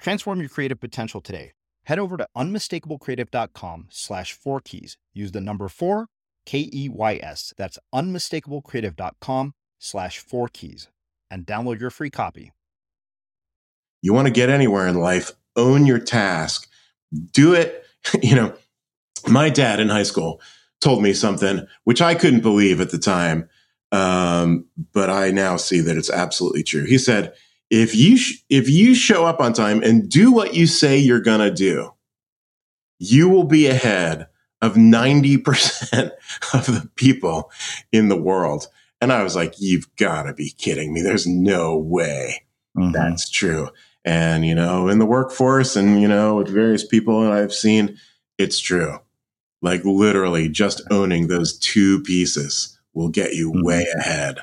Transform your creative potential today. Head over to unmistakablecreative.com slash four keys. Use the number four, K E Y S. That's unmistakablecreative.com slash four keys and download your free copy. You want to get anywhere in life, own your task, do it. You know, my dad in high school told me something which I couldn't believe at the time, um, but I now see that it's absolutely true. He said, if you sh- if you show up on time and do what you say you're going to do you will be ahead of 90% of the people in the world. And i was like you've got to be kidding me. There's no way mm-hmm. that's true. And you know in the workforce and you know with various people that i've seen it's true. Like literally just owning those two pieces will get you mm-hmm. way ahead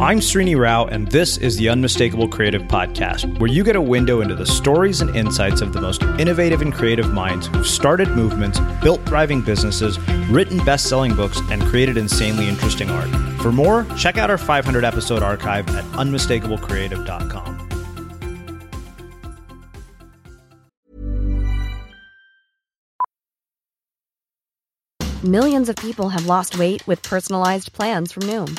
I'm Srini Rao, and this is the Unmistakable Creative Podcast, where you get a window into the stories and insights of the most innovative and creative minds who've started movements, built thriving businesses, written best selling books, and created insanely interesting art. For more, check out our 500 episode archive at unmistakablecreative.com. Millions of people have lost weight with personalized plans from Noom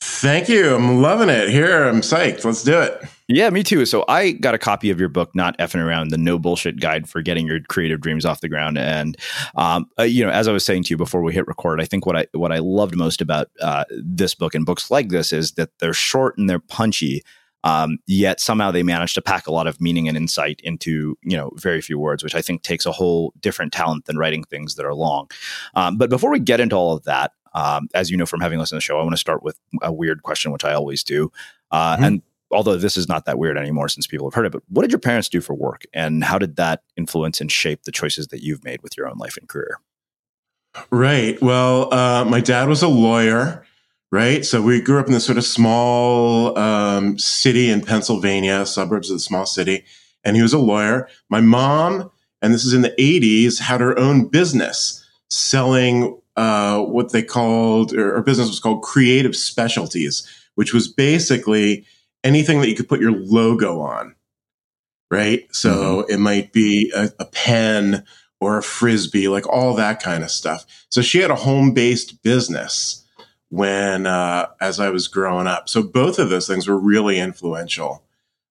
Thank you. I'm loving it. Here, I'm psyched. Let's do it. Yeah, me too. So I got a copy of your book, Not Effing Around, the no bullshit guide for getting your creative dreams off the ground. And, um, uh, you know, as I was saying to you before we hit record, I think what I, what I loved most about uh, this book and books like this is that they're short and they're punchy. Um, yet somehow they manage to pack a lot of meaning and insight into you know very few words, which I think takes a whole different talent than writing things that are long. Um, but before we get into all of that, um, as you know from having listened to the show, I want to start with a weird question, which I always do. Uh, mm-hmm. And although this is not that weird anymore since people have heard it, but what did your parents do for work, and how did that influence and shape the choices that you've made with your own life and career? Right. Well, uh, my dad was a lawyer right? So we grew up in this sort of small um, city in Pennsylvania, suburbs of the small city, and he was a lawyer. My mom, and this is in the 80s, had her own business selling uh, what they called, or her business was called Creative Specialties, which was basically anything that you could put your logo on, right? So mm-hmm. it might be a, a pen or a frisbee, like all that kind of stuff. So she had a home based business when uh, as I was growing up. So both of those things were really influential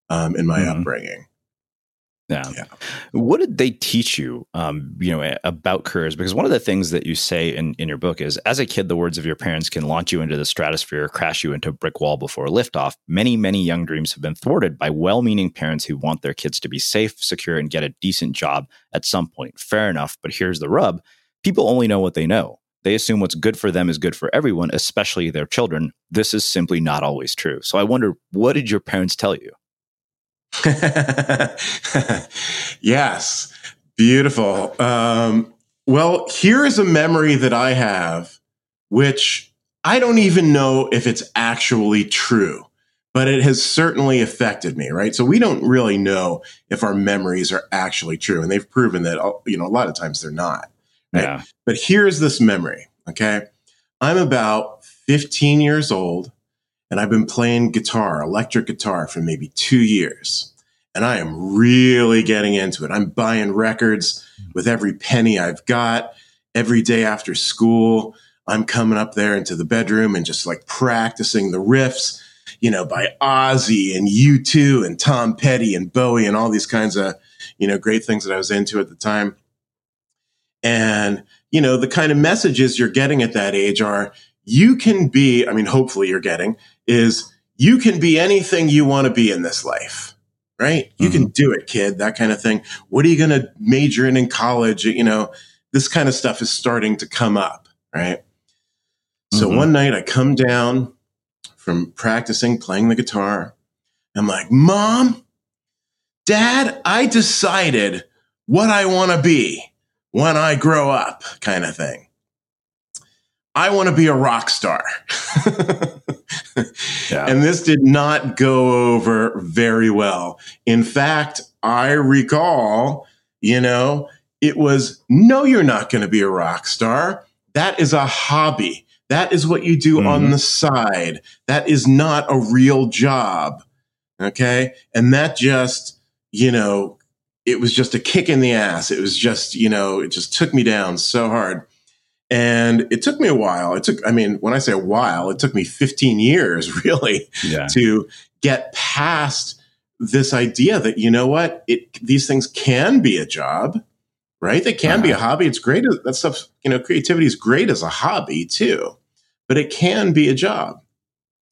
um, in my mm-hmm. upbringing. Yeah. yeah. What did they teach you, um, you know, about careers? Because one of the things that you say in, in your book is, as a kid, the words of your parents can launch you into the stratosphere, crash you into a brick wall before liftoff. Many, many young dreams have been thwarted by well-meaning parents who want their kids to be safe, secure, and get a decent job at some point. Fair enough, but here's the rub: people only know what they know. They assume what's good for them is good for everyone, especially their children. This is simply not always true. So I wonder, what did your parents tell you? yes, beautiful. Um, well, here is a memory that I have, which I don't even know if it's actually true, but it has certainly affected me, right? So we don't really know if our memories are actually true. And they've proven that, you know, a lot of times they're not. Right? Yeah. But here's this memory. Okay. I'm about 15 years old and I've been playing guitar, electric guitar for maybe two years. And I am really getting into it. I'm buying records with every penny I've got every day after school. I'm coming up there into the bedroom and just like practicing the riffs, you know, by Ozzy and U2 and Tom Petty and Bowie and all these kinds of, you know, great things that I was into at the time. And, you know, the kind of messages you're getting at that age are you can be, I mean, hopefully you're getting is you can be anything you want to be in this life, right? You mm-hmm. can do it, kid, that kind of thing. What are you going to major in in college? You know, this kind of stuff is starting to come up, right? Mm-hmm. So one night I come down from practicing playing the guitar. I'm like, Mom, Dad, I decided what I want to be when I grow up kind of thing. I want to be a rock star. yeah. And this did not go over very well. In fact, I recall, you know, it was no, you're not going to be a rock star. That is a hobby. That is what you do mm-hmm. on the side. That is not a real job. Okay. And that just, you know, it was just a kick in the ass. It was just, you know, it just took me down so hard. And it took me a while. It took, I mean, when I say a while, it took me 15 years really yeah. to get past this idea that, you know what, it, these things can be a job, right? They can uh-huh. be a uh-huh. hobby. It's great. That stuff, you know, creativity is great as a hobby too, but it can be a job.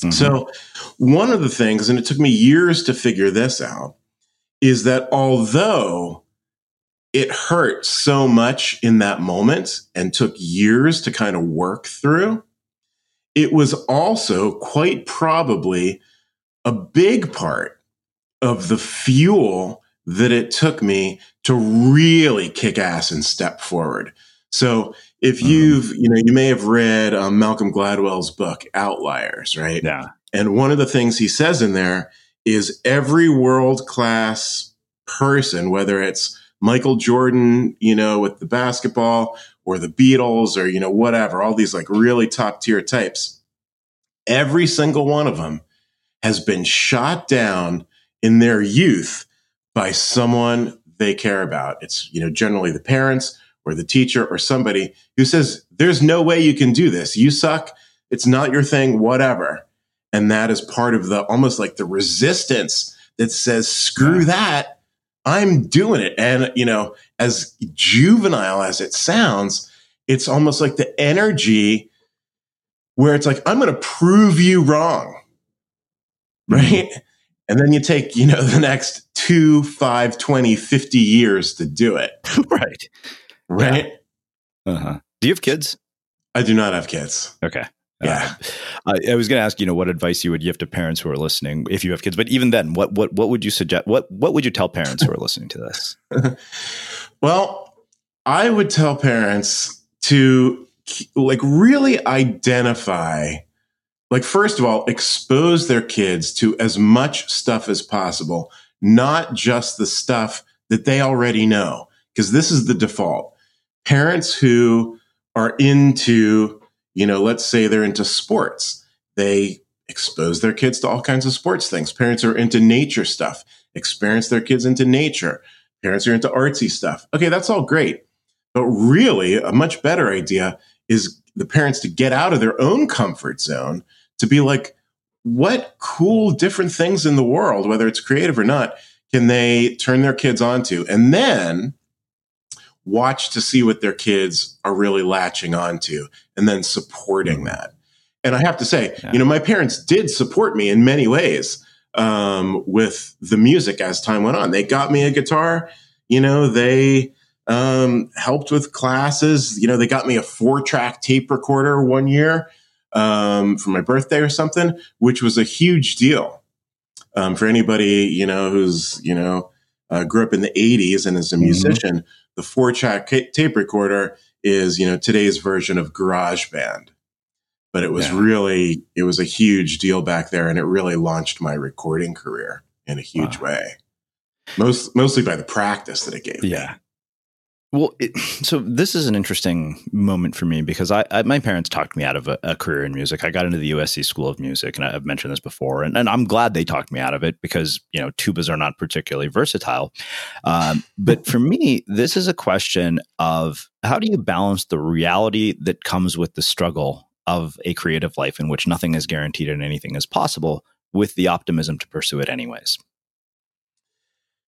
Mm-hmm. So one of the things, and it took me years to figure this out, is that although it hurt so much in that moment and took years to kind of work through, it was also quite probably a big part of the fuel that it took me to really kick ass and step forward. So if mm-hmm. you've, you know, you may have read um, Malcolm Gladwell's book, Outliers, right? Yeah. And one of the things he says in there is every world class person, whether it's Michael Jordan, you know, with the basketball or the Beatles or, you know, whatever, all these like really top tier types, every single one of them has been shot down in their youth by someone they care about. It's, you know, generally the parents or the teacher or somebody who says, there's no way you can do this. You suck. It's not your thing, whatever. And that is part of the almost like the resistance that says, screw that. I'm doing it. And, you know, as juvenile as it sounds, it's almost like the energy where it's like, I'm going to prove you wrong. Right. Mm-hmm. And then you take, you know, the next two, five, 20, 50 years to do it. right. Right. Yeah. Uh-huh. Do you have kids? I do not have kids. Okay. Yeah. Uh, I, I was going to ask, you know, what advice you would give to parents who are listening if you have kids, but even then, what what what would you suggest? What what would you tell parents who are listening to this? well, I would tell parents to like really identify like first of all expose their kids to as much stuff as possible not just the stuff that they already know because this is the default parents who are into you know, let's say they're into sports. They expose their kids to all kinds of sports things. Parents are into nature stuff, experience their kids into nature. Parents are into artsy stuff. Okay, that's all great. But really, a much better idea is the parents to get out of their own comfort zone to be like, what cool different things in the world, whether it's creative or not, can they turn their kids onto? And then watch to see what their kids are really latching onto and then supporting mm-hmm. that. And I have to say, yeah. you know, my parents did support me in many ways um, with the music as time went on. They got me a guitar, you know, they um, helped with classes. You know, they got me a four track tape recorder one year um, for my birthday or something, which was a huge deal um, for anybody, you know, who's, you know, uh, grew up in the 80s and is a mm-hmm. musician. Mm-hmm the four track tape recorder is, you know, today's version of GarageBand. But it was yeah. really, it was a huge deal back there and it really launched my recording career in a huge wow. way. Most, mostly by the practice that it gave yeah. Me. Well, it, so this is an interesting moment for me because I, I my parents talked me out of a, a, career in music. I got into the USC School of Music, and I've mentioned this before, and, and I'm glad they talked me out of it because you know tubas are not particularly versatile. Um, but for me, this is a question of how do you balance the reality that comes with the struggle of a creative life in which nothing is guaranteed and anything is possible, with the optimism to pursue it anyways.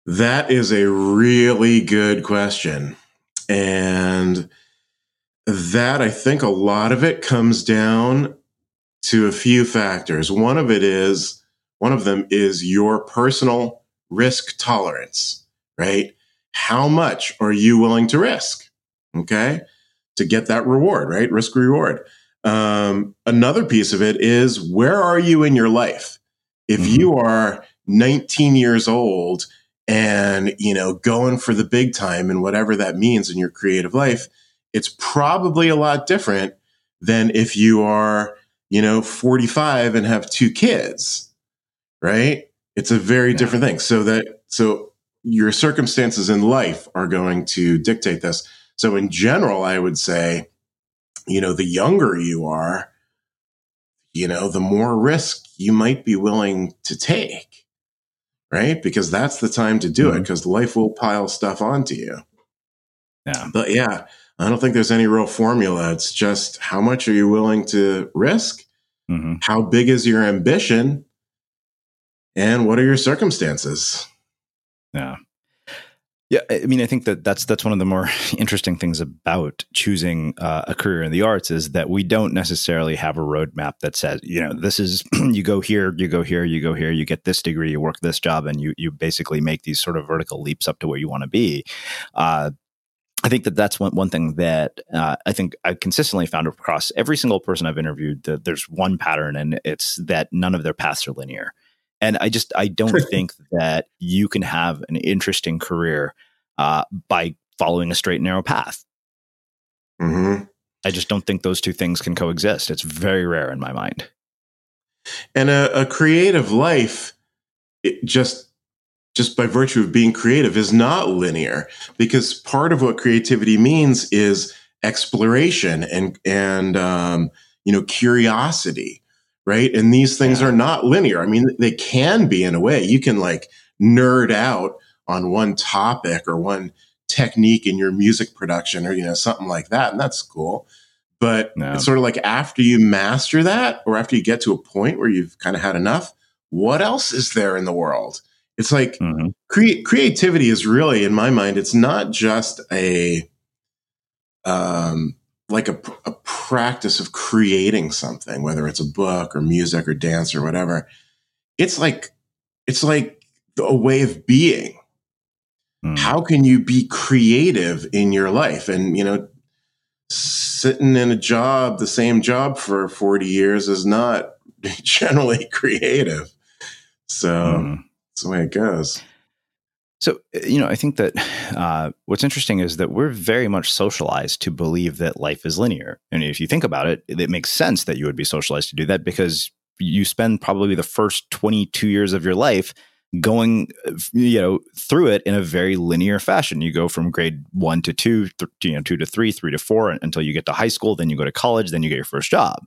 That is a really good question. And that I think a lot of it comes down to a few factors. One of it is, one of them is your personal risk tolerance, right? How much are you willing to risk? Okay. To get that reward, right? Risk reward. Um, another piece of it is where are you in your life? If mm-hmm. you are 19 years old and you know going for the big time and whatever that means in your creative life it's probably a lot different than if you are you know 45 and have two kids right? It's a very yeah. different thing. So that so your circumstances in life are going to dictate this. So in general i would say you know the younger you are you know the more risk you might be willing to take right? Because that's the time to do mm-hmm. it because life will pile stuff onto you. Yeah. But yeah, I don't think there's any real formula. It's just how much are you willing to risk? Mm-hmm. How big is your ambition? And what are your circumstances? Yeah. Yeah, I mean, I think that that's that's one of the more interesting things about choosing uh, a career in the arts is that we don't necessarily have a roadmap that says, you know, this is you go here, you go here, you go here, you get this degree, you work this job, and you you basically make these sort of vertical leaps up to where you want to be. Uh, I think that that's one, one thing that uh, I think I've consistently found across every single person I've interviewed that there's one pattern, and it's that none of their paths are linear. And I just I don't think that you can have an interesting career uh, by following a straight and narrow path. Mm-hmm. I just don't think those two things can coexist. It's very rare in my mind. And a, a creative life, just just by virtue of being creative, is not linear because part of what creativity means is exploration and and um, you know curiosity right? And these things yeah. are not linear. I mean, they can be in a way. You can like nerd out on one topic or one technique in your music production or, you know, something like that. And that's cool. But no. it's sort of like after you master that or after you get to a point where you've kind of had enough, what else is there in the world? It's like mm-hmm. cre- creativity is really, in my mind, it's not just a, um, like a, a practice of creating something, whether it's a book or music or dance or whatever. It's like, it's like a way of being. Mm. How can you be creative in your life? And, you know, sitting in a job, the same job for 40 years is not generally creative. So mm. that's the way it goes. So, uh, you know, I think that uh, what's interesting is that we're very much socialized to believe that life is linear. And if you think about it, it makes sense that you would be socialized to do that because you spend probably the first 22 years of your life going you know through it in a very linear fashion you go from grade 1 to 2 th- you know 2 to 3 3 to 4 until you get to high school then you go to college then you get your first job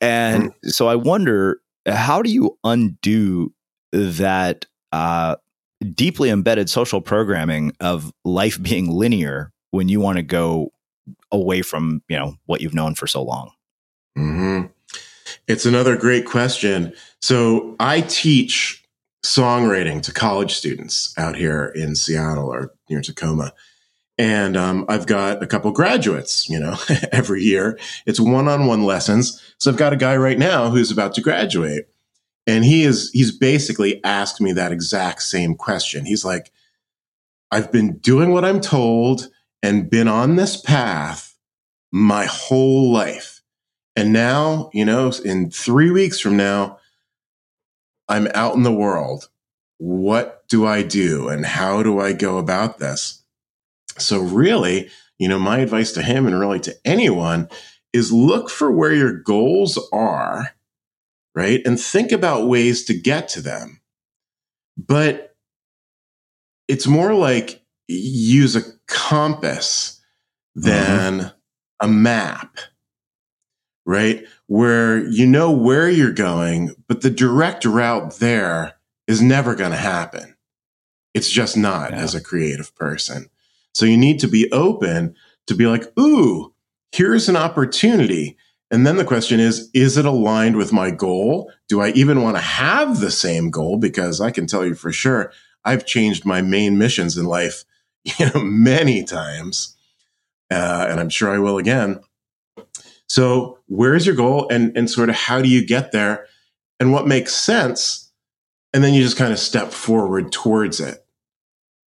and mm-hmm. so i wonder how do you undo that uh, deeply embedded social programming of life being linear when you want to go away from you know what you've known for so long? Mm-hmm. it's another great question. So i teach songwriting to college students out here in seattle or near tacoma. And um, i've got a couple graduates you know every year. It's one-on-one lessons. So i've got a guy right now who's about to graduate and he is, he's basically asked me that exact same question. He's like, I've been doing what I'm told and been on this path my whole life. And now, you know, in three weeks from now, I'm out in the world. What do I do and how do I go about this? So, really, you know, my advice to him and really to anyone is look for where your goals are right? And think about ways to get to them. But it's more like use a compass than mm-hmm. a map, right? Where you know where you're going, but the direct route there is never going to happen. It's just not yeah. as a creative person. So you need to be open to be like, ooh, here's an opportunity. And then the question is, is it aligned with my goal? Do I even want to have the same goal? Because I can tell you for sure, I've changed my main missions in life, you know, many times. Uh, and I'm sure I will again. So where's your goal and, and sort of how do you get there and what makes sense? And then you just kind of step forward towards it.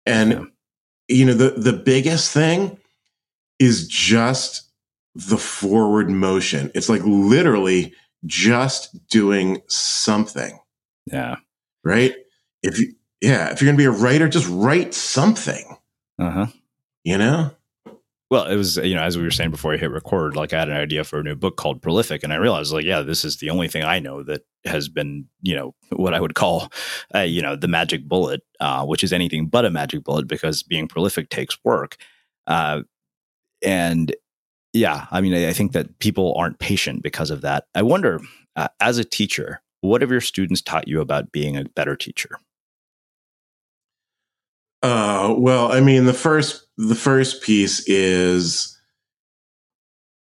And, yeah. you know, the, the biggest thing is just the forward motion. It's like literally just doing something. Yeah. Right? If you yeah, if you're going to be a writer, just write something. Uh-huh. You know? Well, it was, you know, as we were saying before I hit record, like I had an idea for a new book called Prolific. And I realized, like, yeah, this is the only thing I know that has been, you know, what I would call, uh, you know, the magic bullet, uh, which is anything but a magic bullet because being prolific takes work. Uh, and yeah, I mean, I think that people aren't patient because of that. I wonder, uh, as a teacher, what have your students taught you about being a better teacher? Uh, well, I mean, the first the first piece is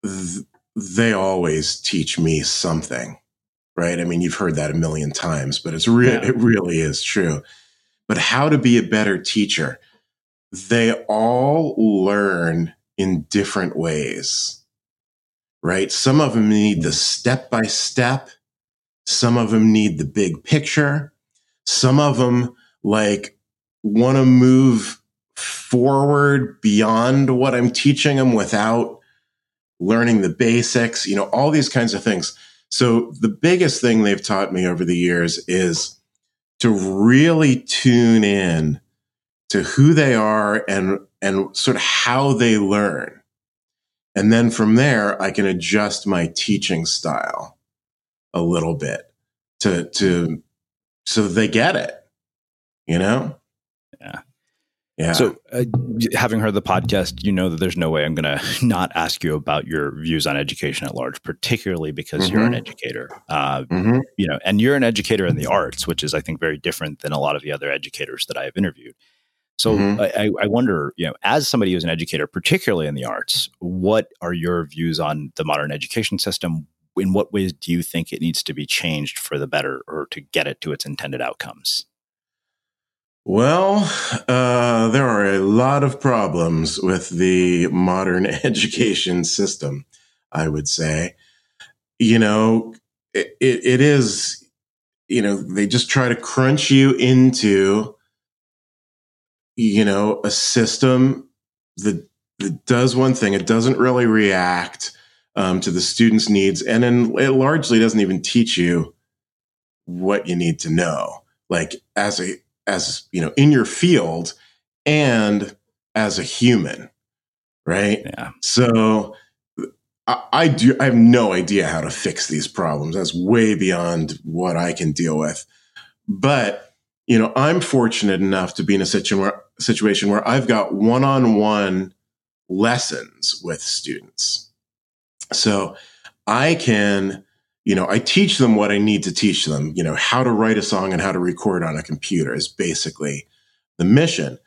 th- they always teach me something, right? I mean, you've heard that a million times, but it's real. Yeah. It really is true. But how to be a better teacher? they all learn in different ways, right? Some of them need the step by step. Some of them need the big picture. Some of them like want to move forward beyond what I'm teaching them without learning the basics, you know, all these kinds of things. So the biggest thing they've taught me over the years is to really tune in to who they are and and sort of how they learn. And then from there I can adjust my teaching style a little bit to to so they get it. You know? Yeah. Yeah. So, uh, having heard the podcast, you know that there's no way I'm going to not ask you about your views on education at large, particularly because mm-hmm. you're an mm-hmm. educator. Uh, mm-hmm. You know, and you're an educator in the arts, which is, I think, very different than a lot of the other educators that I have interviewed. So, mm-hmm. I, I wonder, you know, as somebody who's an educator, particularly in the arts, what are your views on the modern education system? In what ways do you think it needs to be changed for the better or to get it to its intended outcomes? Well, uh, there are a lot of problems with the modern education system, I would say. You know, it, it, it is, you know, they just try to crunch you into, you know, a system that, that does one thing. It doesn't really react um, to the student's needs. And then it largely doesn't even teach you what you need to know. Like as a, as you know in your field and as a human right yeah so I, I, do i have no idea how to fix these problems that's way beyond what i can deal with but you know i'm fortunate enough to be in a situ- situation where i've got one-on-one lessons with students so i can you know, I teach them what I need to teach them. You know, how to write a song and how to record on a computer is basically the mission.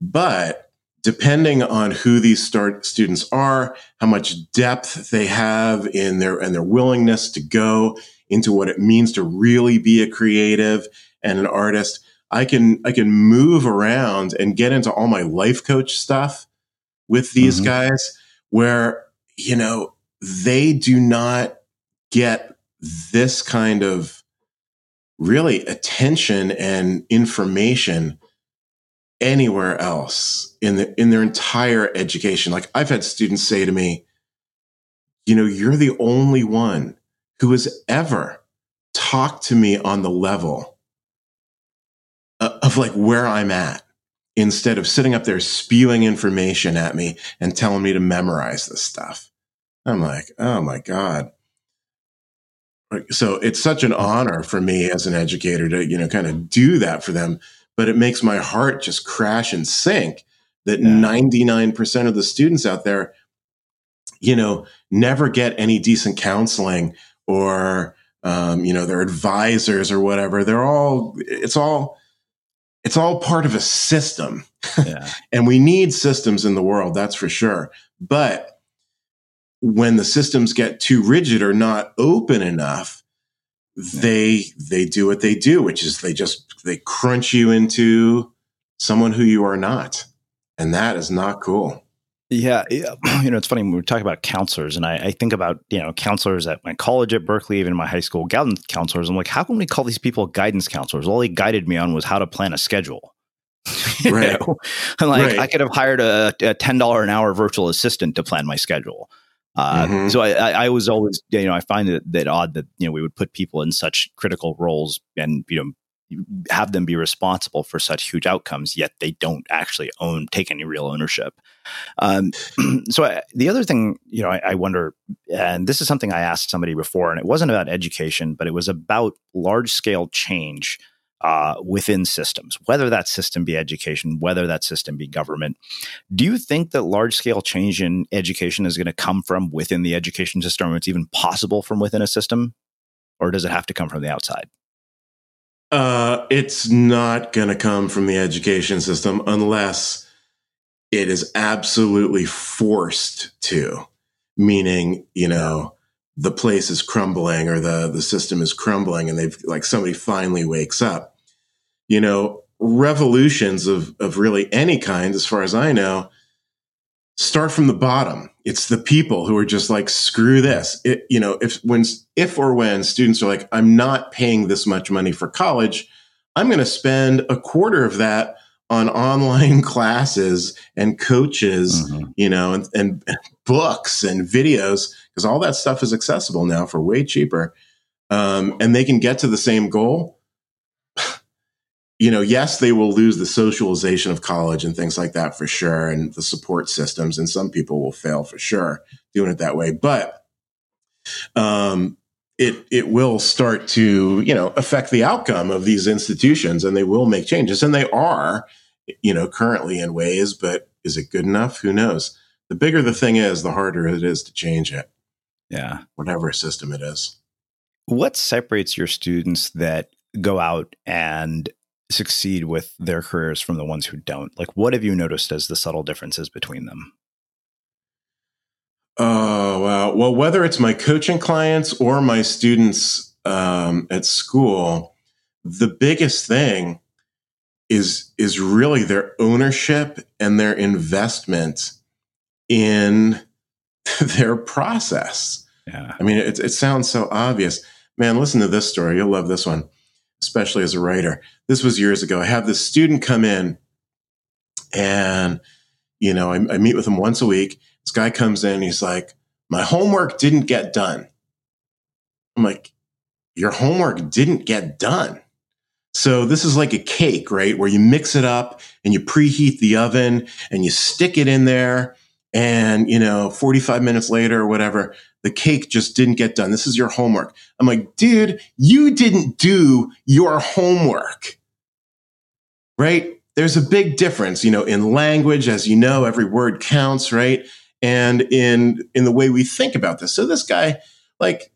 But depending on who these start students are, how much depth they have in their and their willingness to go into what it means to really be a creative and an artist, I can I can move around and get into all my life coach stuff with these mm-hmm. guys where you know they do not get this kind of really attention and information anywhere else in the in their entire education like i've had students say to me you know you're the only one who has ever talked to me on the level of like where i'm at instead of sitting up there spewing information at me and telling me to memorize this stuff i'm like oh my god so it's such an honor for me as an educator to, you know, kind of do that for them. But it makes my heart just crash and sink that yeah. 99% of the students out there, you know, never get any decent counseling or, um, you know, their advisors or whatever. They're all, it's all, it's all part of a system. Yeah. and we need systems in the world, that's for sure. But when the systems get too rigid or not open enough, they they do what they do, which is they just they crunch you into someone who you are not, and that is not cool. Yeah, you know, it's funny when we talk about counselors, and I, I, think about you know counselors at my college at Berkeley, even my high school guidance counselors. I'm like, how can we call these people guidance counselors? All they guided me on was how to plan a schedule. right. Know? like right. I could have hired a, a ten dollar an hour virtual assistant to plan my schedule. Uh, mm-hmm. So I, I, was always, you know, I find it that odd that you know we would put people in such critical roles and you know have them be responsible for such huge outcomes, yet they don't actually own take any real ownership. Um, so I, the other thing, you know, I, I, wonder, and this is something I asked somebody before, and it wasn't about education, but it was about large scale change uh, within systems, whether that system be education, whether that system be government. Do you think that large scale change in education is going to come from within the education system, it's even possible from within a system, or does it have to come from the outside? Uh, it's not going to come from the education system unless it is absolutely forced to, meaning, you know, the place is crumbling or the the system is crumbling and they've like somebody finally wakes up. You know revolutions of, of really any kind, as far as I know, start from the bottom. It's the people who are just like, screw this. It, you know, if when, if or when students are like, I'm not paying this much money for college, I'm going to spend a quarter of that on online classes and coaches, mm-hmm. you know, and, and books and videos, because all that stuff is accessible now for way cheaper. Um, and they can get to the same goal you know, yes, they will lose the socialization of college and things like that for sure, and the support systems. And some people will fail for sure doing it that way. But um, it it will start to you know affect the outcome of these institutions, and they will make changes, and they are, you know, currently in ways. But is it good enough? Who knows? The bigger the thing is, the harder it is to change it. Yeah, whatever system it is. What separates your students that go out and succeed with their careers from the ones who don't? Like, what have you noticed as the subtle differences between them? Oh, wow. Well, whether it's my coaching clients or my students um, at school, the biggest thing is is really their ownership and their investment in their process. Yeah. I mean, it, it sounds so obvious. Man, listen to this story. You'll love this one especially as a writer. This was years ago. I have this student come in and, you know, I, I meet with him once a week. This guy comes in, he's like, my homework didn't get done. I'm like, your homework didn't get done. So this is like a cake, right? Where you mix it up and you preheat the oven and you stick it in there. And, you know, 45 minutes later or whatever, the cake just didn't get done. This is your homework. I'm like, dude, you didn't do your homework. Right? There's a big difference, you know, in language, as you know, every word counts, right? And in in the way we think about this. So this guy, like,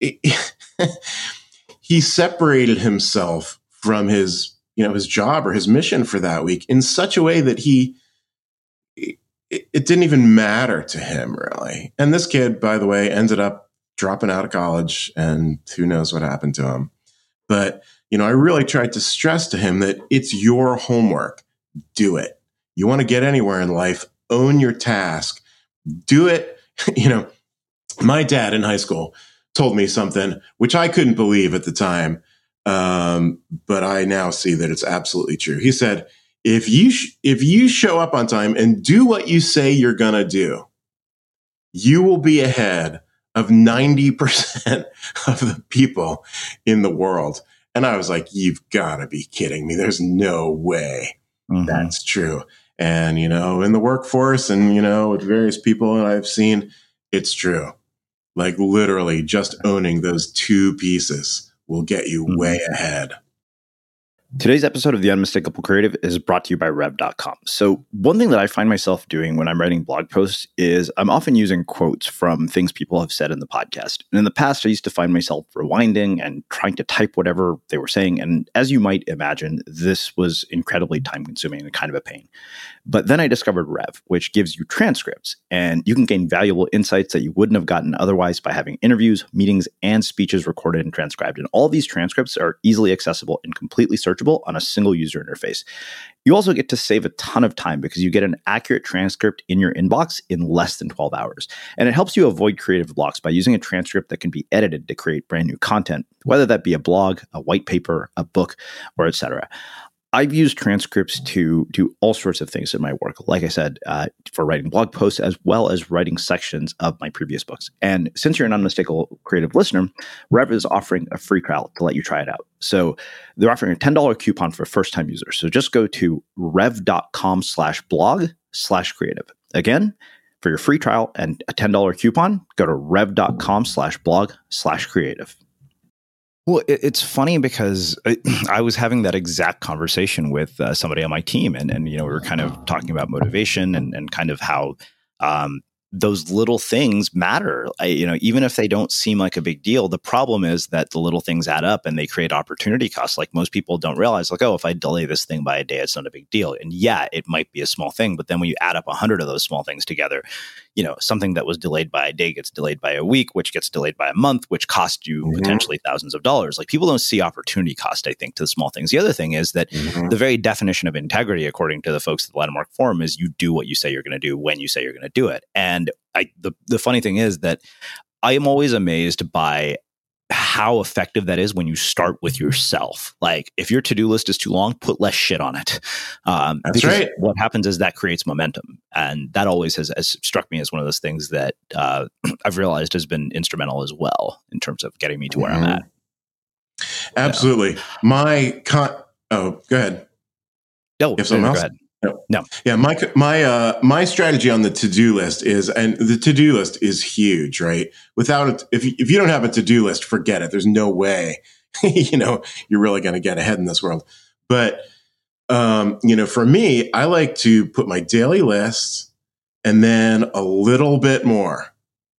he separated himself from his, you know, his job or his mission for that week in such a way that he it, it didn't even matter to him really. And this kid, by the way, ended up dropping out of college and who knows what happened to him. But, you know, I really tried to stress to him that it's your homework. Do it. You want to get anywhere in life, own your task, do it. You know, my dad in high school told me something which I couldn't believe at the time. Um, but I now see that it's absolutely true. He said, if you sh- if you show up on time and do what you say you're going to do, you will be ahead of 90% of the people in the world. And I was like, you've got to be kidding me. There's no way mm-hmm. that's true. And, you know, in the workforce and, you know, with various people that I've seen, it's true. Like literally just owning those two pieces will get you mm-hmm. way ahead. Today's episode of The Unmistakable Creative is brought to you by Rev.com. So, one thing that I find myself doing when I'm writing blog posts is I'm often using quotes from things people have said in the podcast. And in the past, I used to find myself rewinding and trying to type whatever they were saying. And as you might imagine, this was incredibly time consuming and kind of a pain. But then I discovered Rev, which gives you transcripts, and you can gain valuable insights that you wouldn't have gotten otherwise by having interviews, meetings, and speeches recorded and transcribed. And all these transcripts are easily accessible and completely searchable on a single user interface. You also get to save a ton of time because you get an accurate transcript in your inbox in less than 12 hours. And it helps you avoid creative blocks by using a transcript that can be edited to create brand new content, whether that be a blog, a white paper, a book, or etc. I've used transcripts to do all sorts of things in my work. Like I said, uh, for writing blog posts as well as writing sections of my previous books. And since you're an unmistakable creative listener, Rev is offering a free trial to let you try it out. So they're offering a $10 coupon for first time users. So just go to rev.com slash blog slash creative. Again, for your free trial and a $10 coupon, go to rev.com slash blog slash creative. Well, it's funny because I was having that exact conversation with uh, somebody on my team, and and you know we were kind of talking about motivation and and kind of how um, those little things matter. I, you know, even if they don't seem like a big deal, the problem is that the little things add up and they create opportunity costs. Like most people don't realize, like, oh, if I delay this thing by a day, it's not a big deal. And yeah, it might be a small thing, but then when you add up a hundred of those small things together, you know, something that was delayed by a day gets delayed by a week, which gets delayed by a month, which costs you mm-hmm. potentially thousands of dollars. Like people don't see opportunity cost, I think, to the small things. The other thing is that mm-hmm. the very definition of integrity, according to the folks at the Landmark Forum, is you do what you say you're going to do when you say you're going to do it. And I, the the funny thing is that I am always amazed by how effective that is when you start with yourself. Like if your to do list is too long, put less shit on it. Um, That's right. What happens is that creates momentum, and that always has, has struck me as one of those things that uh, I've realized has been instrumental as well in terms of getting me to where mm-hmm. I'm at. Absolutely. My con. Oh, go ahead. No, have something else? No. no. Yeah, my my uh my strategy on the to-do list is and the to-do list is huge, right? Without it if you, if you don't have a to-do list, forget it. There's no way you know you're really going to get ahead in this world. But um, you know, for me, I like to put my daily list and then a little bit more,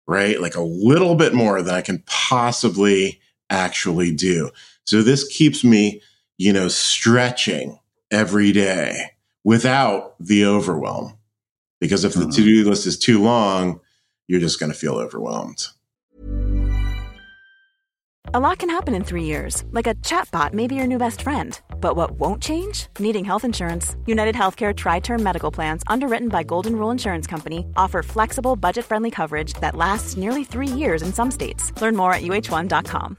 right? Like a little bit more than I can possibly actually do. So this keeps me, you know, stretching every day without the overwhelm. Because if the mm-hmm. to do list is too long, you're just going to feel overwhelmed. A lot can happen in three years, like a chatbot may be your new best friend. But what won't change? Needing health insurance. United Healthcare Tri Term Medical Plans, underwritten by Golden Rule Insurance Company, offer flexible, budget friendly coverage that lasts nearly three years in some states. Learn more at uh1.com.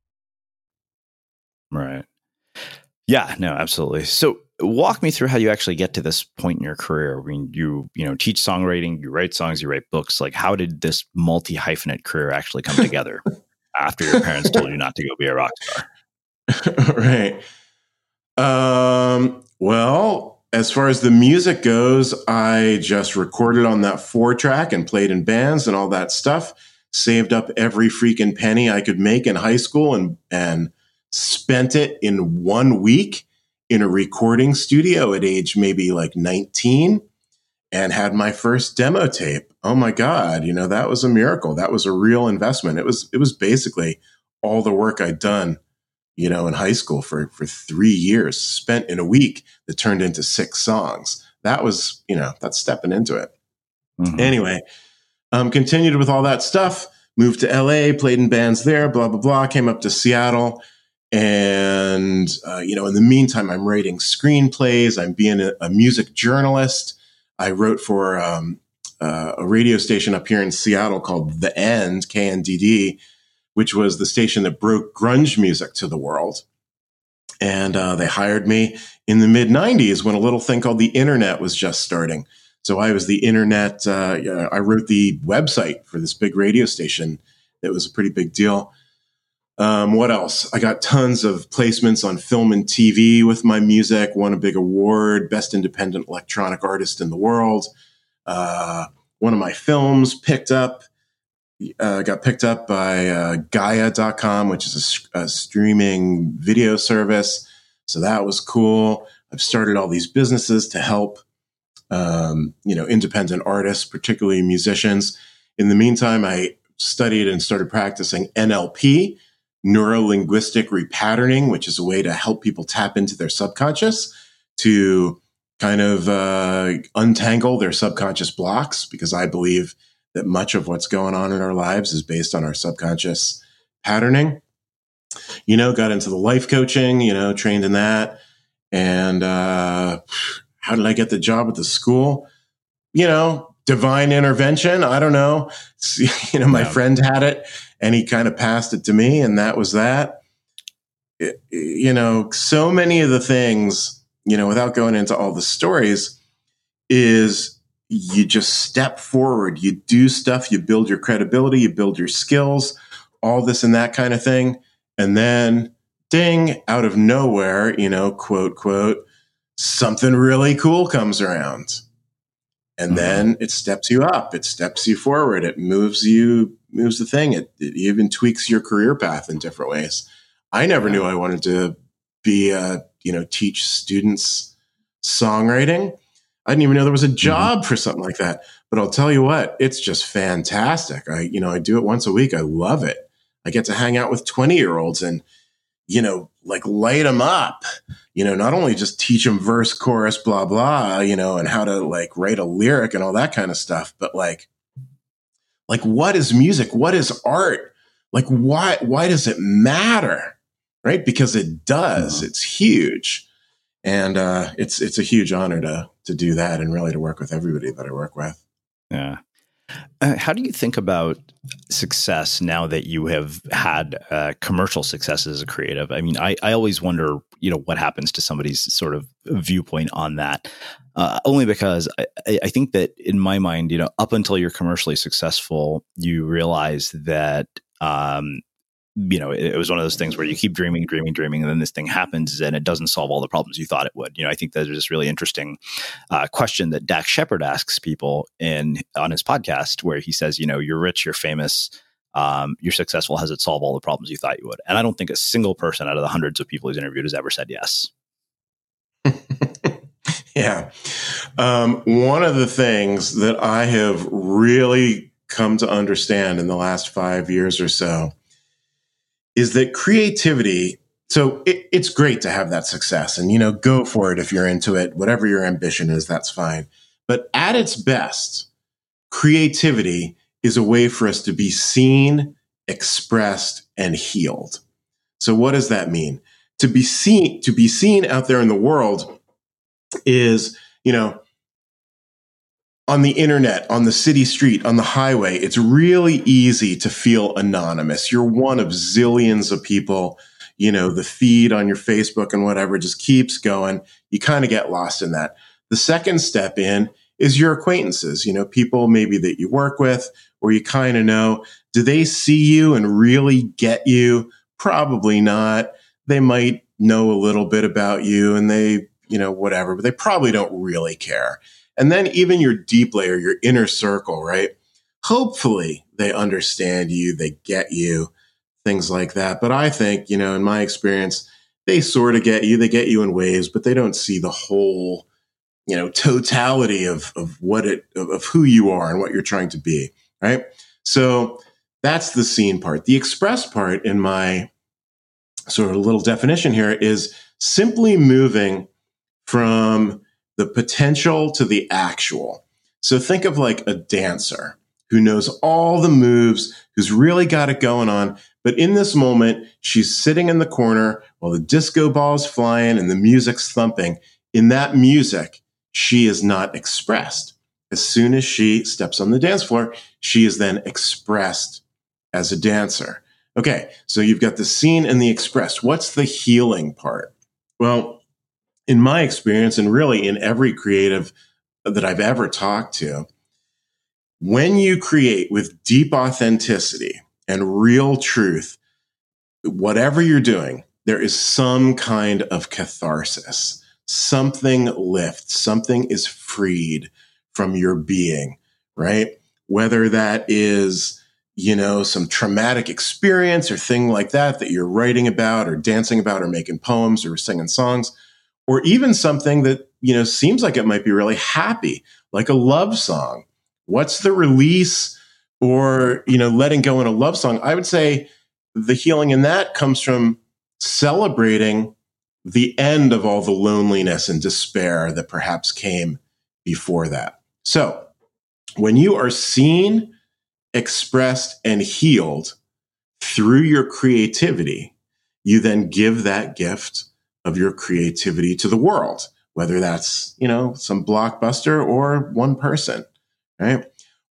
Right. Yeah, no, absolutely. So walk me through how you actually get to this point in your career. I mean, you, you know, teach songwriting, you write songs, you write books. Like how did this multi hyphenate career actually come together? after your parents told you not to go be a rock star? right. Um, well, as far as the music goes, I just recorded on that four track and played in bands and all that stuff. Saved up every freaking penny I could make in high school and and spent it in one week in a recording studio at age maybe like 19 and had my first demo tape. Oh my god, you know, that was a miracle. That was a real investment. It was it was basically all the work I'd done you know, in high school for, for three years spent in a week that turned into six songs. That was, you know, that's stepping into it. Mm-hmm. Anyway, um, continued with all that stuff, moved to LA, played in bands there, blah, blah, blah, came up to Seattle. And, uh, you know, in the meantime, I'm writing screenplays. I'm being a, a music journalist. I wrote for um, uh, a radio station up here in Seattle called The End, KNDD, which was the station that broke grunge music to the world. And uh, they hired me in the mid 90s when a little thing called the internet was just starting. So I was the internet, uh, I wrote the website for this big radio station. that was a pretty big deal. Um, what else? I got tons of placements on film and TV with my music, won a big award, Best Independent Electronic Artist in the World. Uh, one of my films picked up uh, got picked up by uh, Gaia.com, which is a, a, streaming video service. So that was cool. I've started all these businesses to help, um, you know, independent artists, particularly musicians. In the meantime, I studied and started practicing NLP, neuro linguistic repatterning, which is a way to help people tap into their subconscious to kind of uh, untangle their subconscious blocks, because I believe – that much of what's going on in our lives is based on our subconscious patterning. You know, got into the life coaching, you know, trained in that. And uh, how did I get the job at the school? You know, divine intervention. I don't know. you know, my yeah. friend had it and he kind of passed it to me, and that was that. It, you know, so many of the things, you know, without going into all the stories, is you just step forward, you do stuff, you build your credibility, you build your skills, all this and that kind of thing. And then ding, out of nowhere, you know, quote, quote, something really cool comes around. And mm-hmm. then it steps you up, it steps you forward, it moves you, moves the thing. It, it even tweaks your career path in different ways. I never knew I wanted to be a, you know, teach students songwriting. I didn't even know there was a mm-hmm. job mm-hmm. for something like that. But I'll tell you what, it's just fantastic. I, you know, I do it once a week. I love it. I get to hang out with 20 year olds and, you know, like light them up, you know, not only just teach them verse, chorus, blah, blah, you know, and how to like write a lyric and all that kind of stuff, but like, like what is music? What is art? Like why, why does it matter? Right? Because it does. Mm-hmm. It's huge and uh, it's it's a huge honor to to do that and really to work with everybody that I work with. Yeah. Uh, how do you think about success now that you have had uh, commercial success as a creative? I mean, I, I always wonder, you know, what happens to somebody's sort of viewpoint on that. Uh, only because I, I think that in my mind, you know, up until you're commercially successful, you realize that um, you know, it, it, was one of those things where you keep dreaming, dreaming, dreaming, and then this thing happens and it doesn't solve all the problems you thought it would. You know, I think there's this really interesting uh, question that Dax Shepard asks people in on his podcast, where he says, you know, you're rich, you're famous, um, you're successful. Has it solved all the problems you thought you would? And I don't think a single person out of the hundreds of people he's interviewed has ever said yes. yeah. Um, one of the things that I have really come to understand in the last five years or so is that creativity so it, it's great to have that success and you know go for it if you're into it. Whatever your ambition is that's fine. But at its best creativity is a way for us to be seen expressed and healed. So what does that mean? To be seen to be seen out there in the world is you know on the internet, on the city street, on the highway, it's really easy to feel anonymous. You're one of zillions of people. You know, the feed on your Facebook and whatever just keeps going. You kind of get lost in that. The second step in is your acquaintances, you know, people maybe that you work with or you kind of know. Do they see you and really get you? Probably not. They might know a little bit about you and they, you know, whatever, but they probably don't really care. And then even your deep layer, your inner circle, right? Hopefully they understand you, they get you, things like that. But I think, you know, in my experience, they sort of get you, they get you in waves, but they don't see the whole, you know, totality of, of what it, of, of who you are and what you're trying to be. Right. So that's the seen part. The express part in my sort of little definition here is simply moving from the potential to the actual. So think of like a dancer who knows all the moves, who's really got it going on. But in this moment, she's sitting in the corner while the disco ball's flying and the music's thumping. In that music, she is not expressed. As soon as she steps on the dance floor, she is then expressed as a dancer. Okay, so you've got the seen and the expressed. What's the healing part? Well, in my experience, and really in every creative that I've ever talked to, when you create with deep authenticity and real truth, whatever you're doing, there is some kind of catharsis. Something lifts, something is freed from your being, right? Whether that is you know, some traumatic experience or thing like that that you're writing about or dancing about or making poems or singing songs, or even something that, you know, seems like it might be really happy, like a love song. What's the release or, you know, letting go in a love song? I would say the healing in that comes from celebrating the end of all the loneliness and despair that perhaps came before that. So when you are seen expressed and healed through your creativity, you then give that gift of your creativity to the world, whether that's, you know, some blockbuster or one person, right?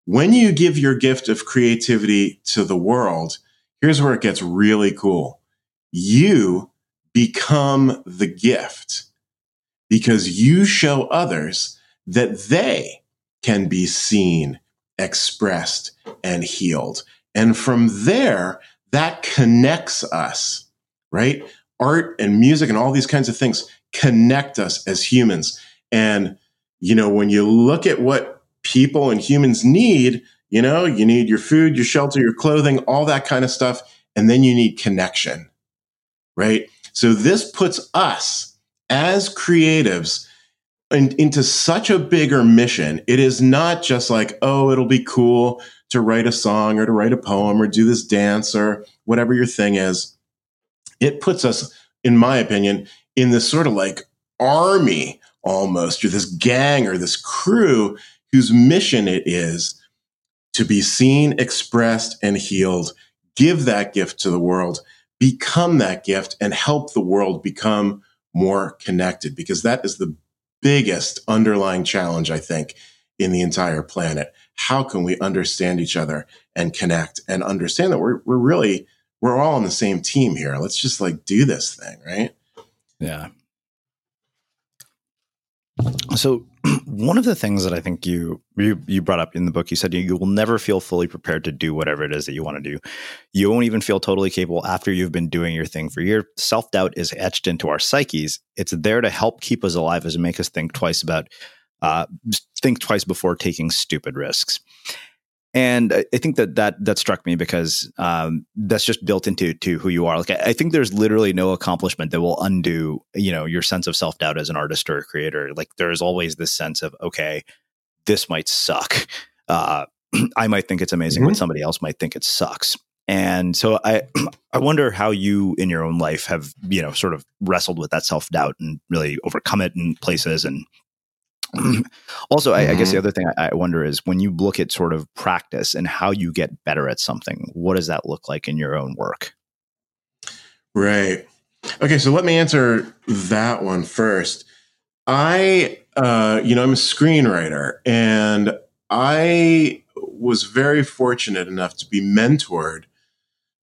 When you give your gift of creativity to the world, here's where it gets really cool. You become the gift because you show others that they can be seen expressed and healed. And from there, that connects us, right? Art and music and all these kinds of things connect us as humans. And, you know, when you look at what people and humans need, you know, you need your food, your shelter, your clothing, all that kind of stuff. And then you need connection, right? So this puts us as creatives in, into such a bigger mission. It is not just like, oh, it'll be cool to write a song or to write a poem or do this dance or whatever your thing is. It puts us, in my opinion, in this sort of like army almost, or this gang or this crew whose mission it is to be seen, expressed, and healed. Give that gift to the world, become that gift, and help the world become more connected because that is the biggest underlying challenge, I think, in the entire planet. How can we understand each other and connect and understand that we're, we're really, we're all on the same team here. Let's just like do this thing, right? Yeah. So one of the things that I think you, you you brought up in the book, you said you, you will never feel fully prepared to do whatever it is that you want to do. You won't even feel totally capable after you've been doing your thing for years. Self doubt is etched into our psyches. It's there to help keep us alive, as make us think twice about uh, think twice before taking stupid risks and I think that that that struck me because um, that's just built into to who you are. Like I, think there's literally no accomplishment that will undo you know your sense of self doubt as an artist or a creator. Like there's always this sense of okay, this might suck. Uh, I might think it's amazing, mm-hmm. but somebody else might think it sucks. And so I I wonder how you in your own life have you know sort of wrestled with that self doubt and really overcome it in places and also, I, mm-hmm. I, guess the mm-hmm. other thing I, I, wonder is when you look at sort of practice and how you get better at something, what does that look like in your own work? Right. Okay, so let me answer that one first. I, uh, you know, I'm a screenwriter, and I was very fortunate enough to be mentored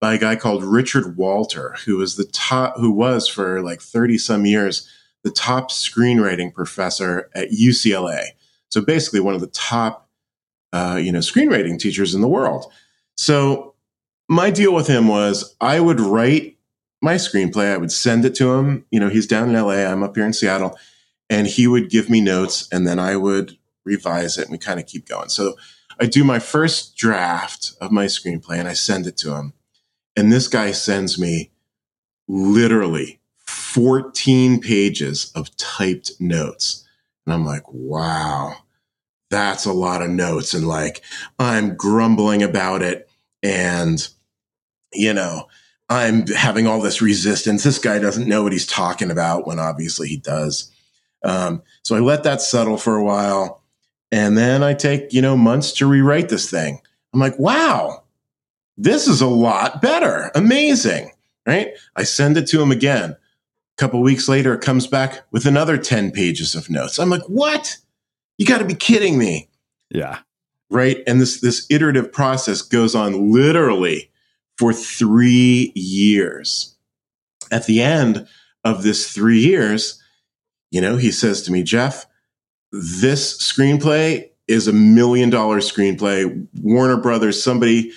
by a guy called Richard Walter, who was the top, who was for like 30 some years the top screenwriting professor at UCLA. So basically, one of the top, uh, you know, screenwriting teachers in the world. So my deal with him was I would write my screenplay, I would send it to him. You know, he's down in LA, I'm up here in Seattle, and he would give me notes, and then I would revise it, and we kind of keep going. So I do my first draft of my screenplay, and I send it to him, and this guy sends me literally 14 pages of typed notes. And I'm like, wow, that's a lot of notes. And like, I'm grumbling about it. And, you know, I'm having all this resistance. This guy doesn't know what he's talking about when obviously he does. Um, so I let that settle for a while. And then I take, you know, months to rewrite this thing. I'm like, wow, this is a lot better. Amazing. Right. I send it to him again. A couple weeks later, it comes back with another 10 pages of notes. I'm like, what? You got to be kidding me. Yeah. Right. And this, this iterative process goes on literally for three years. At the end of this three years, you know, he says to me, Jeff, this screenplay is a million dollar screenplay. Warner Brothers, somebody,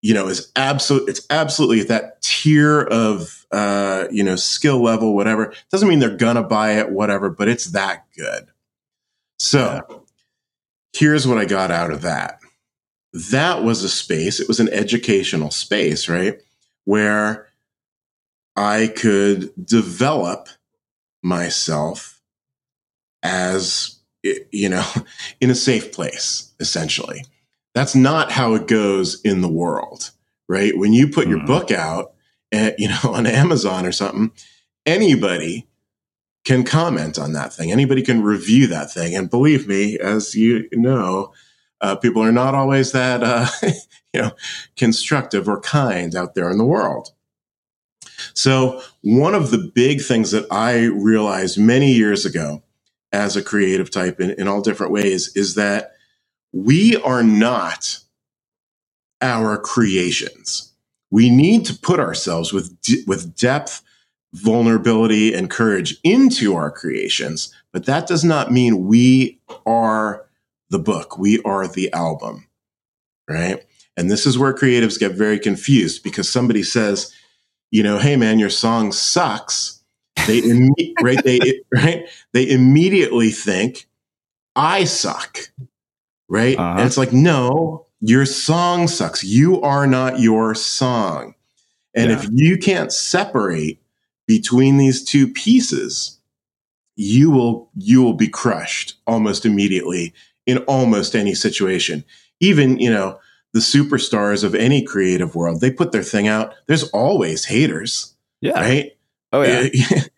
you know, is absolute. It's absolutely at that tier of, uh, you know, skill level, whatever. Doesn't mean they're gonna buy it, whatever, but it's that good. So yeah. here's what I got out of that. That was a space. It was an educational space, right, where I could develop myself as you know, in a safe place, essentially. That's not how it goes in the world, right? When you put mm-hmm. your book out, at, you know, on Amazon or something, anybody can comment on that thing. Anybody can review that thing. And believe me, as you know, uh, people are not always that, uh, you know, constructive or kind out there in the world. So one of the big things that I realized many years ago as a creative type in, in all different ways is that we are not our creations. We need to put ourselves with, with depth, vulnerability, and courage into our creations, but that does not mean we are the book. We are the album, right? And this is where creatives get very confused because somebody says, you know, hey man, your song sucks they imme- right they right they immediately think I suck, right? Uh-huh. And it's like no, your song sucks. You are not your song, and yeah. if you can't separate between these two pieces, you will you will be crushed almost immediately in almost any situation. Even you know the superstars of any creative world, they put their thing out. There's always haters, yeah, right Oh yeah. Eh,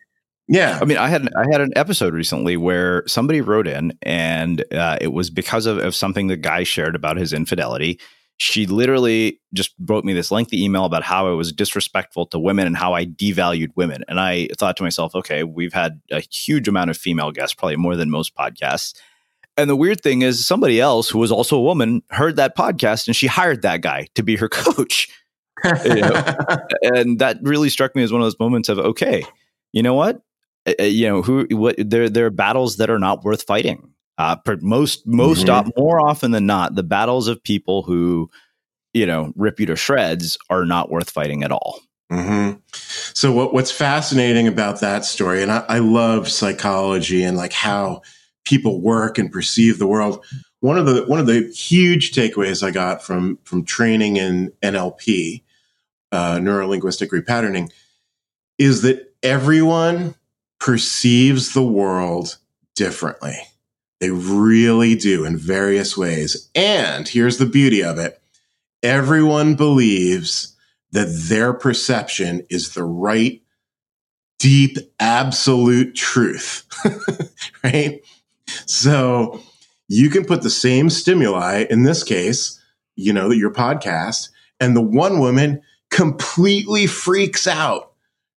yeah. I mean, I had I had an episode recently where somebody wrote in, and uh, it was because of, of something the guy shared about his infidelity. She literally just wrote me this lengthy email about how I was disrespectful to women and how I devalued women. And I thought to myself, okay, we've had a huge amount of female guests, probably more than most podcasts. And the weird thing is, somebody else who was also a woman heard that podcast and she hired that guy to be her coach you know? and that really struck me as one of those moments of okay, you know what, you know who what there there are battles that are not worth fighting. Uh, most most mm-hmm. more often than not, the battles of people who you know rip you to shreds are not worth fighting at all. Mm-hmm. So what what's fascinating about that story, and I, I love psychology and like how people work and perceive the world. One of the one of the huge takeaways I got from from training in NLP uh, neuro linguistic repatterning is that everyone perceives the world differently. They really do in various ways. And here's the beauty of it everyone believes that their perception is the right, deep, absolute truth, right? So you can put the same stimuli, in this case, you know, your podcast, and the one woman completely freaks out,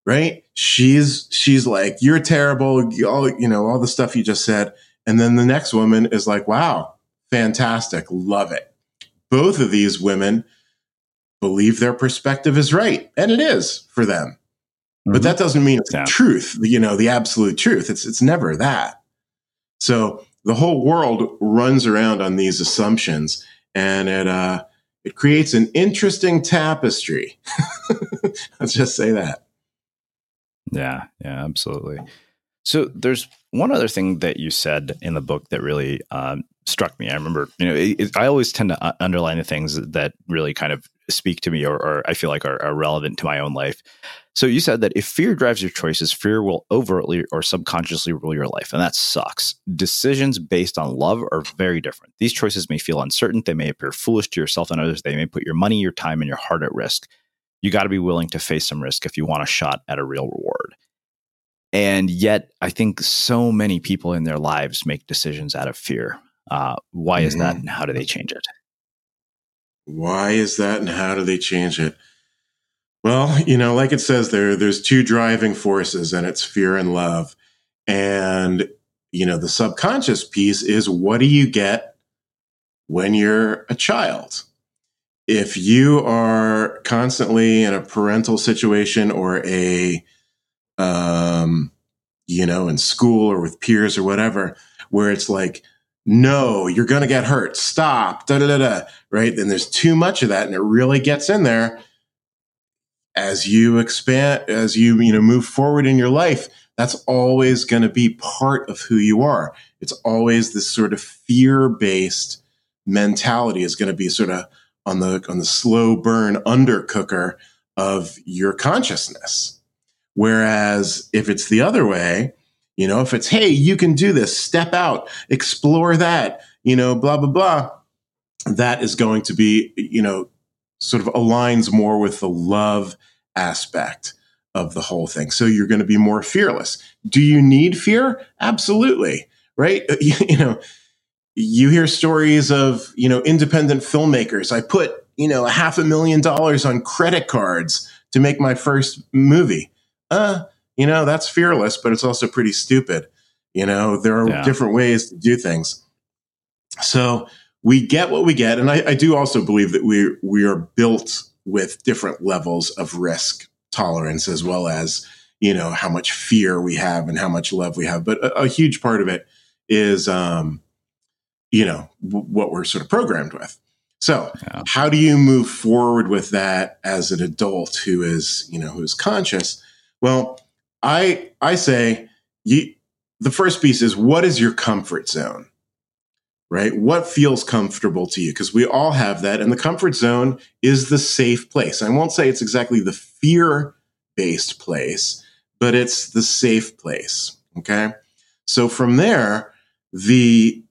right? She's she's like, "You're terrible," all you know, all the stuff you just said, and then the next woman is like, "Wow, fantastic, love it." Both of these women believe their perspective is right, and it is for them. Mm-hmm. But that doesn't mean it's yeah. truth, you know, the absolute truth. It's it's never that. So the whole world runs around on these assumptions and it, uh, it creates an interesting tapestry. Let's just say that. Yeah, yeah, absolutely. So there's one other thing that you said in the book that really um, struck me. I remember, you know, it, it, I always tend to uh, underline the things that really kind of speak to me or, or I feel like are, are, relevant to my own life. So you said that if fear drives your choices, fear will overtly or subconsciously rule your life. And that sucks. Decisions based on love are very different. These choices may feel uncertain. They may appear foolish to yourself and others. They may put your money, your time, and your heart at risk. You got to be willing to face some risk if you want a shot at a real reward. And yet, I think so many people in their lives make decisions out of fear. Uh, why is mm-hmm. that, and how do they change it? Why is that, and how do they change it? Well, you know, like it says there, there's two driving forces, and it's fear and love. And you know, the subconscious piece is what do you get when you're a child? If you are constantly in a parental situation or a um, you know, in school or with peers or whatever, where it's like, no, you're going to get hurt. Stop. Da da da. Right. Then there's too much of that, and it really gets in there as you expand, as you you know move forward in your life. That's always going to be part of who you are. It's always this sort of fear based mentality is going to be sort of on the on the slow burn undercooker of your consciousness. Whereas if it's the other way, you know, if it's, hey, you can do this, step out, explore that, you know, blah, blah, blah, that is going to be, you know, sort of aligns more with the love aspect of the whole thing. So you're going to be more fearless. Do you need fear? Absolutely. Right. You know, you hear stories of, you know, independent filmmakers. I put, you know, a half a million dollars on credit cards to make my first movie uh, you know, that's fearless, but it's also pretty stupid. You know, there are yeah. different ways to do things. So we get what we get. And I, I do also believe that we, we are built with different levels of risk tolerance as well as, you know, how much fear we have and how much love we have. But a, a huge part of it is, um, you know, w- what we're sort of programmed with. So, yeah. how do you move forward with that as an adult who is, you know, who is conscious? Well, I I say you, the first piece is what is your comfort zone? Right? What feels comfortable to you? Because we all have that. And the comfort zone is the safe place. I won't say it's exactly the fear based place, but it's the safe place. Okay. So from there, the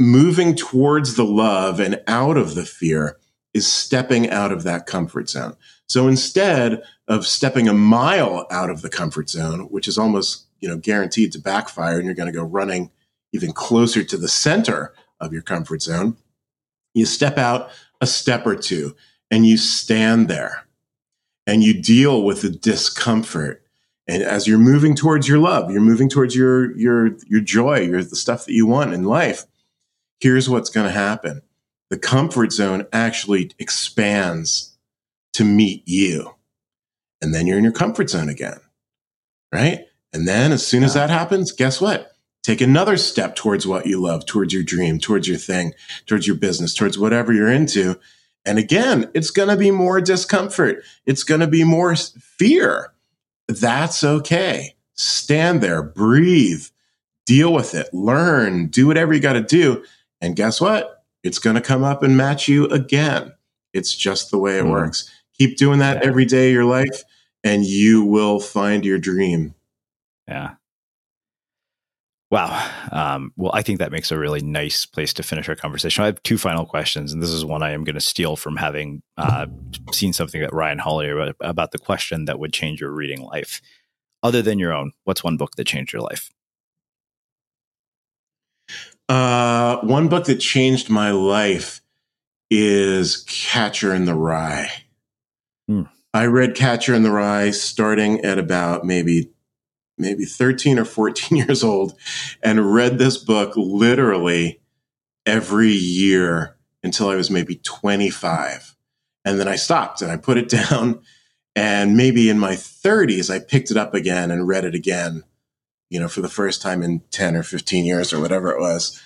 moving towards the love and out of the fear is stepping out of that comfort zone. So instead of stepping a mile out of the comfort zone, which is almost, you know, guaranteed to backfire and you're going to go running even closer to the center of your comfort zone, you step out a step or two and you stand there and you deal with the discomfort. And as you're moving towards your love, you're moving towards your your your joy, your the stuff that you want in life. Here's what's going to happen. The comfort zone actually expands to meet you. And then you're in your comfort zone again. Right. And then as soon as that happens, guess what? Take another step towards what you love, towards your dream, towards your thing, towards your business, towards whatever you're into. And again, it's going to be more discomfort. It's going to be more fear. That's okay. Stand there, breathe, deal with it, learn, do whatever you got to do. And guess what? It's going to come up and match you again. It's just the way it mm. works. Keep doing that yeah. every day of your life, and you will find your dream. Yeah. Wow. Um, well, I think that makes a really nice place to finish our conversation. I have two final questions, and this is one I am going to steal from having uh, seen something that Ryan Holiday about, about the question that would change your reading life. Other than your own, what's one book that changed your life? Uh, one book that changed my life is Catcher in the Rye. Hmm. I read Catcher in the Rye starting at about maybe maybe 13 or 14 years old and read this book literally every year until I was maybe 25. And then I stopped and I put it down. And maybe in my 30s, I picked it up again and read it again, you know, for the first time in 10 or 15 years or whatever it was.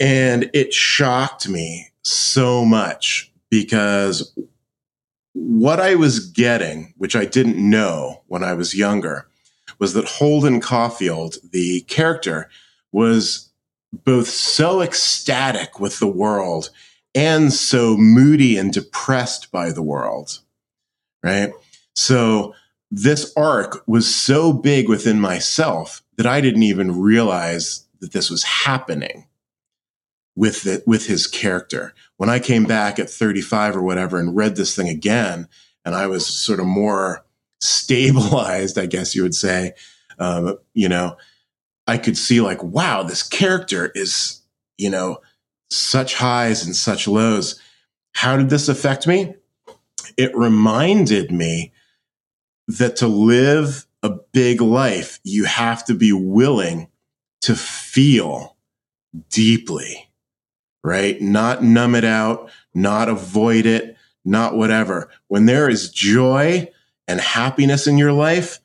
And it shocked me so much because what I was getting, which I didn't know when I was younger, was that Holden Caulfield, the character, was both so ecstatic with the world and so moody and depressed by the world. Right. So this arc was so big within myself that I didn't even realize that this was happening with the, with his character. When I came back at 35 or whatever and read this thing again, and I was sort of more stabilized, I guess you would say, um, you know, I could see like, wow, this character is, you know, such highs and such lows. How did this affect me? It reminded me that to live a big life, you have to be willing to feel deeply, right? Not numb it out, not avoid it, not whatever. When there is joy and happiness in your life,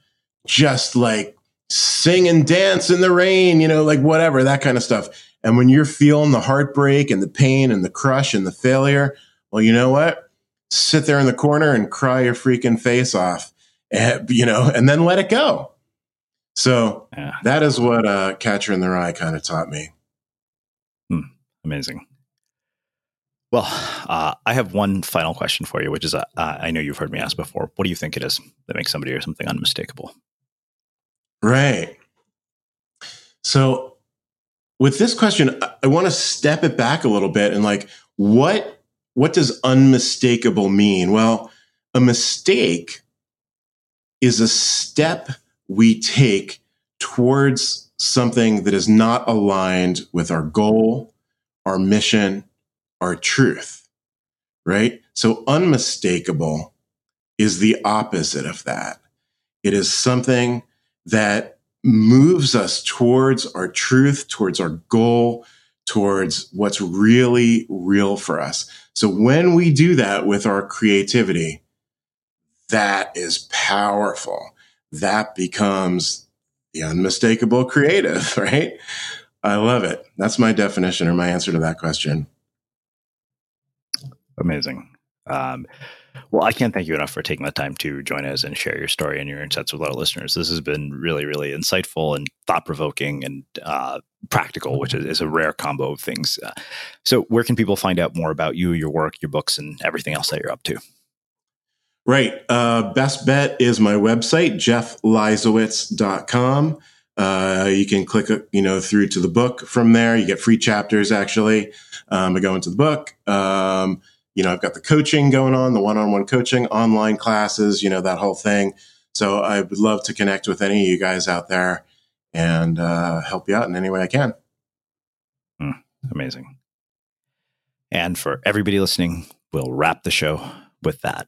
just like sing and dance in the rain, you know, like whatever, that kind of stuff. And when you're feeling the heartbreak and the pain and the crush and the failure, well, you know what? Sit there in the corner and cry your freaking face off, and, you know, and then let it go. So yeah. that is what uh, Catcher in the Rye kind of taught me. Hmm. Amazing. Well, uh, I have one final question for you, which is uh, I know you've heard me ask before. What do you think it is that makes somebody or something unmistakable? Right. So, with this question, I want to step it back a little bit and like, what what does unmistakable mean? Well, a mistake is a step we take towards something that is not aligned with our goal, our mission, our truth, right? So unmistakable is the opposite of that. It is something that moves us towards our truth, towards our goal, towards what's really real for us. So when we do that with our creativity, that is powerful. That becomes the unmistakable creative, right? I love it. That's my definition or my answer to that question. Amazing. Um, well, I can't thank you enough for taking the time to join us and share your story and your insights with our listeners. This has been really, really insightful and thought provoking and uh, practical, which is, is, a rare combo of things. Uh, so, where can people find out more about you, your work, your books, and everything else that you're up to? Right. Uh, best bet is my website, jeffleisawitz.com. Uh, you can click, you know, through to the book from there. You get free chapters actually. Um, I go into the book. Um, you know, I've got the coaching going on, the one-on-one coaching, online classes, you know, that whole thing. So I would love to connect with any of you guys out there and uh, help you out in any way I can. Mm, amazing. And for everybody listening, we'll wrap the show with that.